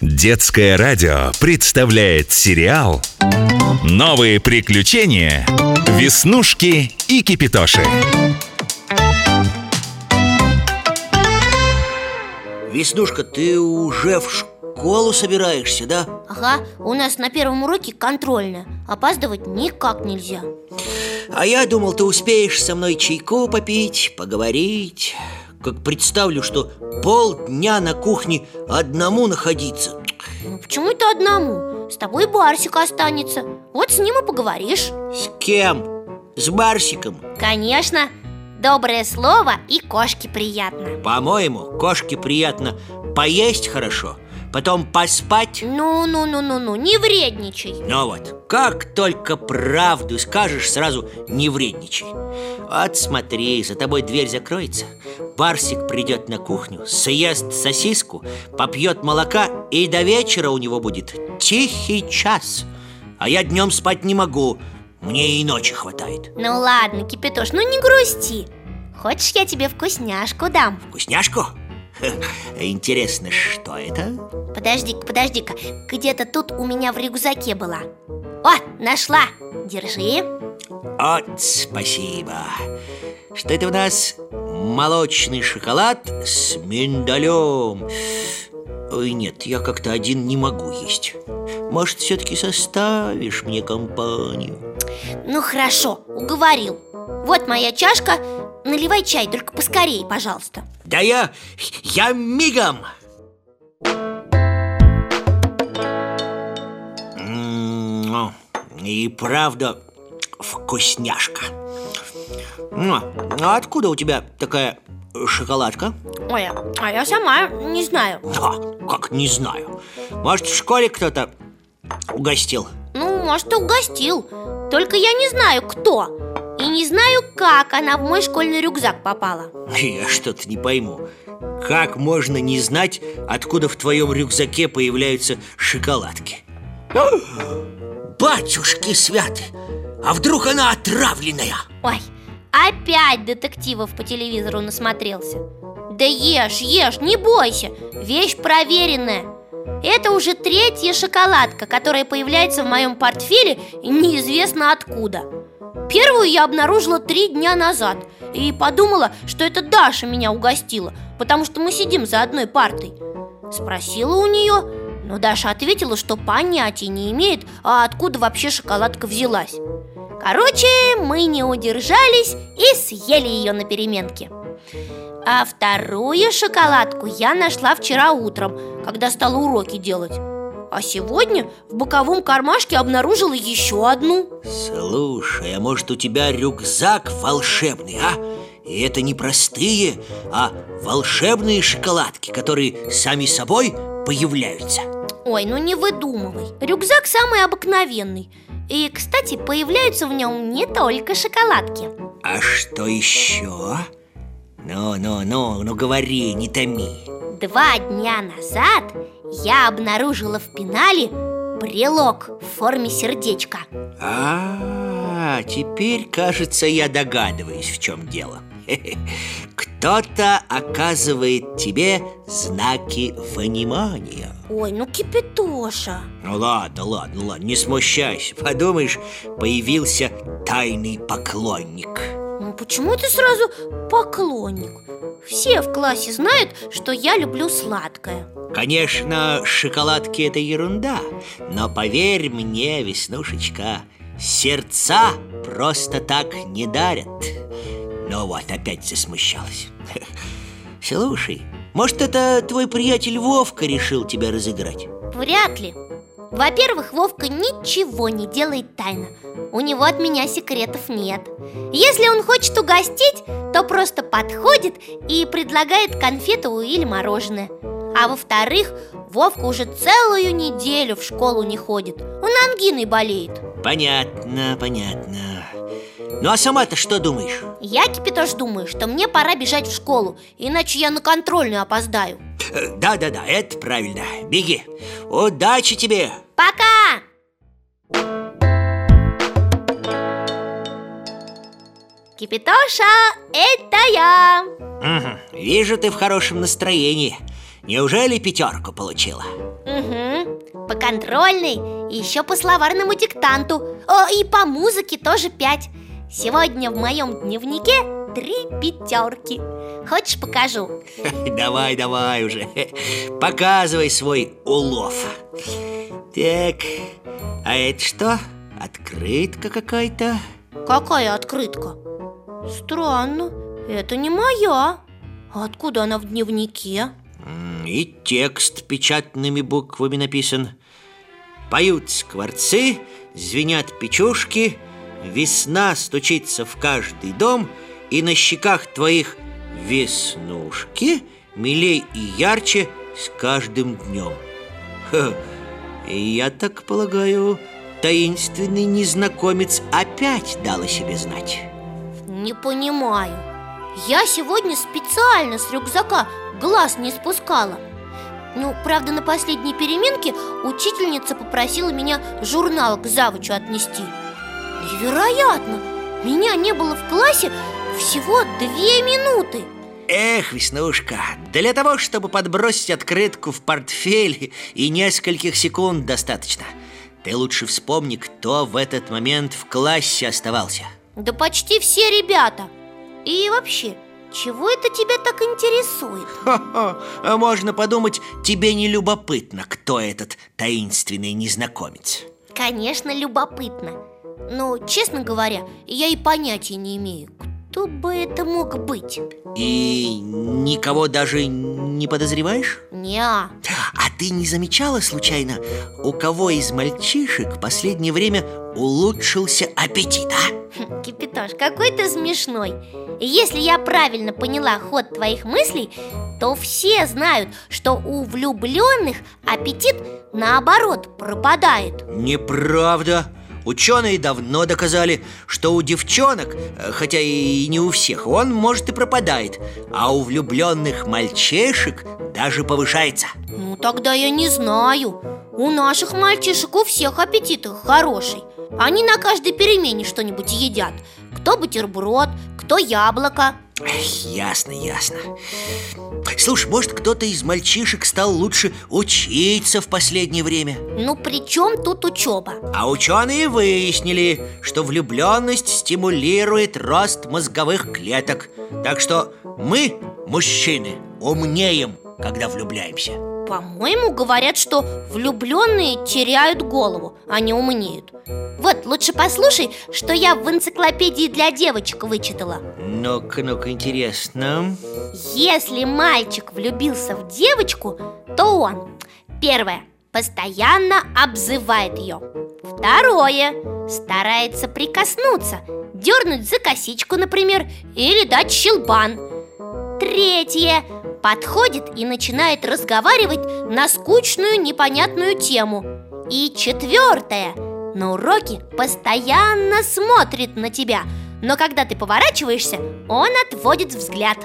Детское радио представляет сериал «Новые приключения. Веснушки и Кипитоши». Веснушка, ты уже в школу собираешься, да? Ага, у нас на первом уроке контрольная Опаздывать никак нельзя А я думал, ты успеешь со мной чайку попить, поговорить Как представлю, что полдня на кухне одному находиться. Ну почему это одному? С тобой Барсик останется. Вот с ним и поговоришь. С кем? С Барсиком? Конечно. Доброе слово и кошке приятно. По-моему, кошке приятно поесть хорошо Потом поспать. Ну-ну-ну-ну-ну, не вредничай. Ну вот, как только правду скажешь, сразу не вредничай. Вот смотри, за тобой дверь закроется Барсик придет на кухню, съест сосиску, попьет молока И до вечера у него будет тихий час А я днем спать не могу, мне и ночи хватает Ну ладно, Кипятош, ну не грусти Хочешь, я тебе вкусняшку дам? Вкусняшку? Интересно, что это? Подожди-ка, подожди-ка Где-то тут у меня в рюкзаке была О, нашла! Держи Вот, спасибо Что это у нас? Молочный шоколад с миндалем. Ой, нет, я как-то один не могу есть. Может, все-таки составишь мне компанию? Ну хорошо, уговорил. Вот моя чашка Наливай чай, только поскорей, пожалуйста. Да я... я мигом! М, И правда вкусняшка А откуда у тебя такая шоколадка? Ой, а я сама не знаю Да, как не знаю Может, в школе кто-то угостил? Ну, может, угостил Только я не знаю, кто И не знаю, как она в мой школьный рюкзак попала Я что-то не пойму Как можно не знать, откуда в твоем рюкзаке появляются шоколадки? Батюшки святы! А вдруг она отравленная? Ой, опять детективов по телевизору насмотрелся. Да ешь, ешь, не бойся Вещь проверенная. Это уже третья шоколадка, которая появляется в моем портфеле неизвестно откуда. Первую я обнаружила три дня назад И подумала, что это Даша меня угостила Потому что мы сидим за одной партой. Спросила у нее, но Даша ответила, что понятия не имеет, а откуда вообще шоколадка взялась. Короче, мы не удержались и съели ее на переменке. А вторую шоколадку я нашла вчера утром, когда стала уроки делать. А сегодня в боковом кармашке обнаружила еще одну. Слушай, а может у тебя рюкзак волшебный, а? И это не простые, а волшебные шоколадки, которые сами собой появляются Ой, ну не выдумывай. Рюкзак самый обыкновенный. И, кстати, появляются в нем не только шоколадки. А что еще? Ну, ну, ну, ну говори, не томи. Два дня назад я обнаружила в пенале брелок в форме сердечка. А, теперь, кажется, я догадываюсь, в чем дело Кто-то оказывает тебе знаки внимания. Ой, ну кипятоша. Ну ладно, ладно, ладно, не смущайся. Подумаешь, появился тайный поклонник. Ну почему ты сразу поклонник? Все в классе знают, что я люблю сладкое. Конечно, шоколадки это ерунда Но поверь мне, Веснушечка Сердца просто так не дарят Ну вот, опять засмущалась. Слушай, может это твой приятель Вовка решил тебя разыграть? Вряд ли. Во-первых, Вовка ничего не делает тайно. У него от меня секретов нет. Если он хочет угостить, то просто подходит и предлагает конфету или мороженое. А во-вторых, Вовка уже целую неделю в школу не ходит. Он ангиной болеет. Понятно, понятно Ну а сама-то что думаешь? Я, Кипятош, думаю, что мне пора бежать в школу Иначе я на контрольную опоздаю. Э, Да-да-да, это правильно. Беги. Удачи тебе. Пока! Кипятоша, это я! Мгм, Вижу, ты в хорошем настроении. Неужели пятерку получила? Угу, по контрольной и еще по словарному диктанту. О, и по музыке тоже пять Сегодня в моем дневнике три пятерки Хочешь покажу? Давай, давай уже Показывай свой улов Так, а это что? Открытка какая-то? Какая открытка? Странно, это не моя Откуда она в дневнике? И текст печатными буквами написан Поют скворцы, звенят печушки Весна стучится в каждый дом И на щеках твоих веснушки Милей и ярче с каждым днем. Ха, Я так полагаю, таинственный незнакомец опять дал о себе знать. Не понимаю. Я сегодня специально с рюкзака глаз не спускала. Ну, правда, на последней переменке учительница попросила меня журнал к завучу отнести Невероятно! Меня не было в классе всего две минуты. Эх, Веснушка, для того, чтобы подбросить открытку в портфель и нескольких секунд достаточно. Ты лучше вспомни, кто в этот момент в классе оставался. Да почти все ребята. И вообще, чего это тебя так интересует? Хо-хо, а можно подумать, тебе не любопытно, кто этот таинственный незнакомец. Конечно, любопытно Но, честно говоря, я и понятия не имею, кто бы это мог быть. И никого даже не подозреваешь? Неа. А ты не замечала случайно, у кого из мальчишек в последнее время улучшился аппетит, а? Кипятош, какой ты смешной. Если я правильно поняла ход твоих мыслей То все знают, что у влюбленных аппетит наоборот пропадает. Неправда Ученые давно доказали, что у девчонок, э, хотя и не у всех, он может и пропадает А у влюбленных мальчишек даже повышается. Ну тогда я не знаю. У наших мальчишек у всех аппетит хороший. Они на каждой перемене что-нибудь едят Кто бутерброд, кто яблоко Эх, Ясно, ясно Слушай, может кто-то из мальчишек стал лучше учиться в последнее время? Ну при чем тут учеба? А ученые выяснили, что влюбленность стимулирует рост мозговых клеток Так что мы, мужчины, умнеем, когда влюбляемся По-моему, говорят, что влюбленные теряют голову, а не умнеют. Вот, лучше послушай, что я в энциклопедии для девочек вычитала. Ну-ка, ну-ка, интересно. Если мальчик влюбился в девочку, то он Первое Постоянно обзывает ее Второе Старается прикоснуться Дернуть за косичку, например Или дать щелбан Третье. Подходит и начинает разговаривать на скучную непонятную тему. И четвертое На уроке постоянно смотрит на тебя. Но когда ты поворачиваешься, он отводит взгляд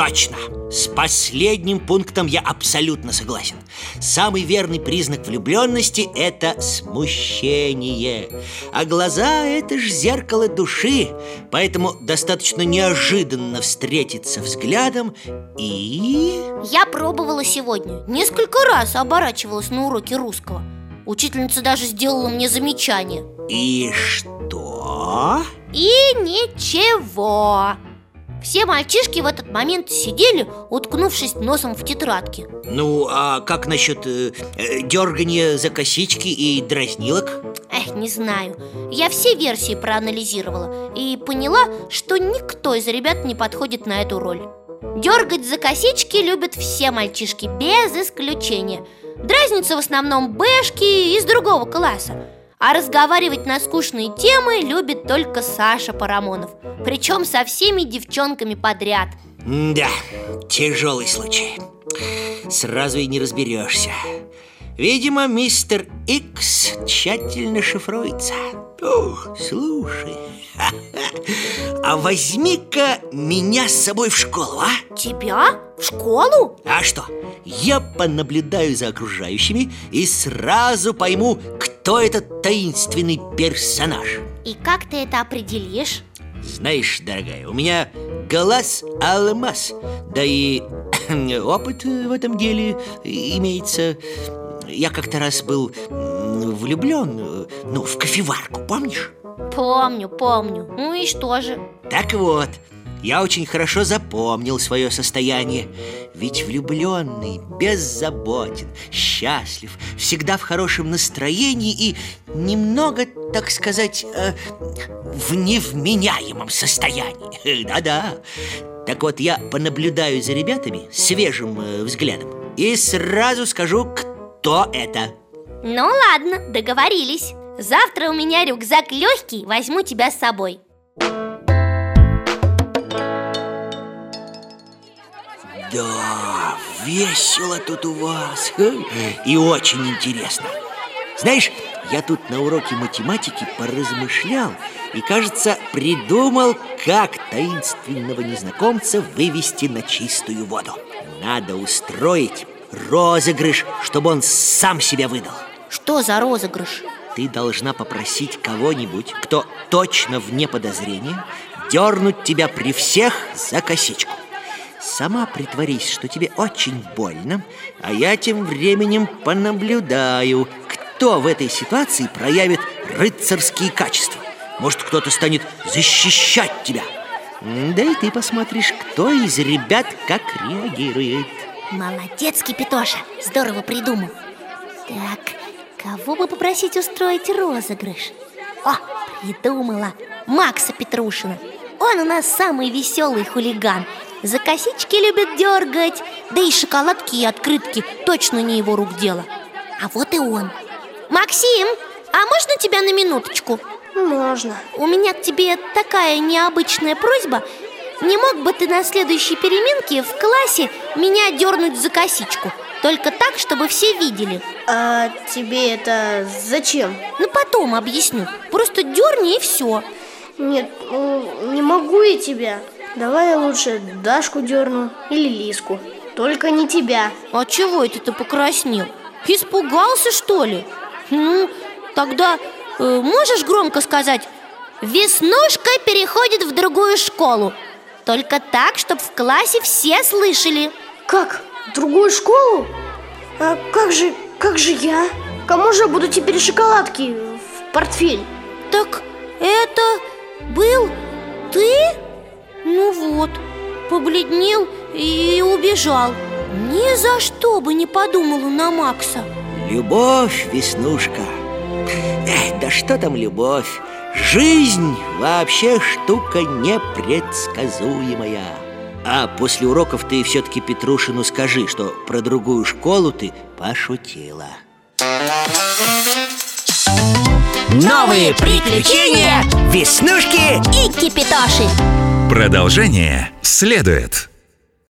Точно! С последним пунктом я абсолютно согласен. Самый верный признак влюбленности – это смущение. А глаза – это ж зеркало души. Поэтому достаточно неожиданно встретиться взглядом и... Я пробовала сегодня. Несколько раз оборачивалась на уроке русского. Учительница даже сделала мне замечание. И что? И ничего Все мальчишки в этот момент сидели, уткнувшись носом в тетрадки. Ну, а как насчет э, э, дергания за косички и дразнилок? Эх, не знаю. Я все версии проанализировала И поняла, что никто из ребят не подходит на эту роль. Дергать за косички любят все мальчишки, без исключения. Дразнятся в основном бэшки из другого класса А разговаривать на скучные темы любит только Саша Парамонов Причем со всеми девчонками подряд Да, тяжелый случай Сразу и не разберешься Видимо, мистер Икс тщательно шифруется Ух, слушай А возьми-ка меня с собой в школу, а? Тебя? В школу? А что? Я понаблюдаю за окружающими и сразу пойму, кто этот таинственный персонаж И как ты это определишь? Знаешь, дорогая, у меня глаз алмаз Да и опыт в этом деле имеется Я как-то раз был влюблен, ну, в кофеварку, помнишь? Помню, помню Ну и что же? Так вот, я очень хорошо запомнил свое состояние. Ведь влюбленный, беззаботен, счастлив Всегда в хорошем настроении и немного, так сказать, э, в невменяемом состоянии. Да-да. Так вот, я понаблюдаю за ребятами свежим э, взглядом И сразу скажу, кто это. Ну ладно, договорились. Завтра у меня рюкзак легкий, возьму тебя с собой Да, весело тут у вас И очень интересно. Знаешь, я тут на уроке математики поразмышлял И, кажется, придумал, как таинственного незнакомца вывести на чистую воду. Надо устроить розыгрыш, чтобы он сам себя выдал. Что за розыгрыш? Ты должна попросить кого-нибудь, кто точно вне подозрения Дернуть тебя при всех за косичку Сама притворись, что тебе очень больно, а я тем временем понаблюдаю, кто в этой ситуации проявит рыцарские качества. Может, кто-то станет защищать тебя. Да и ты посмотришь, кто из ребят как реагирует. Молодец, Кипитоша, здорово придумал. Так, кого бы попросить устроить розыгрыш? О, придумала, Макса Петрушина. Он у нас самый веселый хулиган – за косички любит дергать. Да и шоколадки и открытки точно не его рук дело. А вот и он. Максим, а можно тебя на минуточку? Можно. У меня к тебе такая необычная просьба. Не мог бы ты на следующей переменке в классе меня дернуть за косичку? Только так, чтобы все видели. А тебе это зачем? Ну потом объясню. Просто дерни и все Нет, ну, не могу я тебя Давай я лучше Дашку дерну или Лиску Только не тебя А чего это ты покраснел? Испугался, что ли? Ну, тогда э, можешь громко сказать Веснушка переходит в другую школу Только так, чтобы в классе все слышали Как? В другую школу? А как же, как же я? Кому же буду теперь шоколадки в портфель? Так это был ты? Ну вот, побледнел и убежал. Ни за что бы не подумала на Макса. Любовь, Веснушка. Эх, да что там любовь? Жизнь вообще штука непредсказуемая. А после уроков ты все-таки Петрушину скажи, что про другую школу ты пошутила. Новые приключения Веснушки и Кипитоши Продолжение следует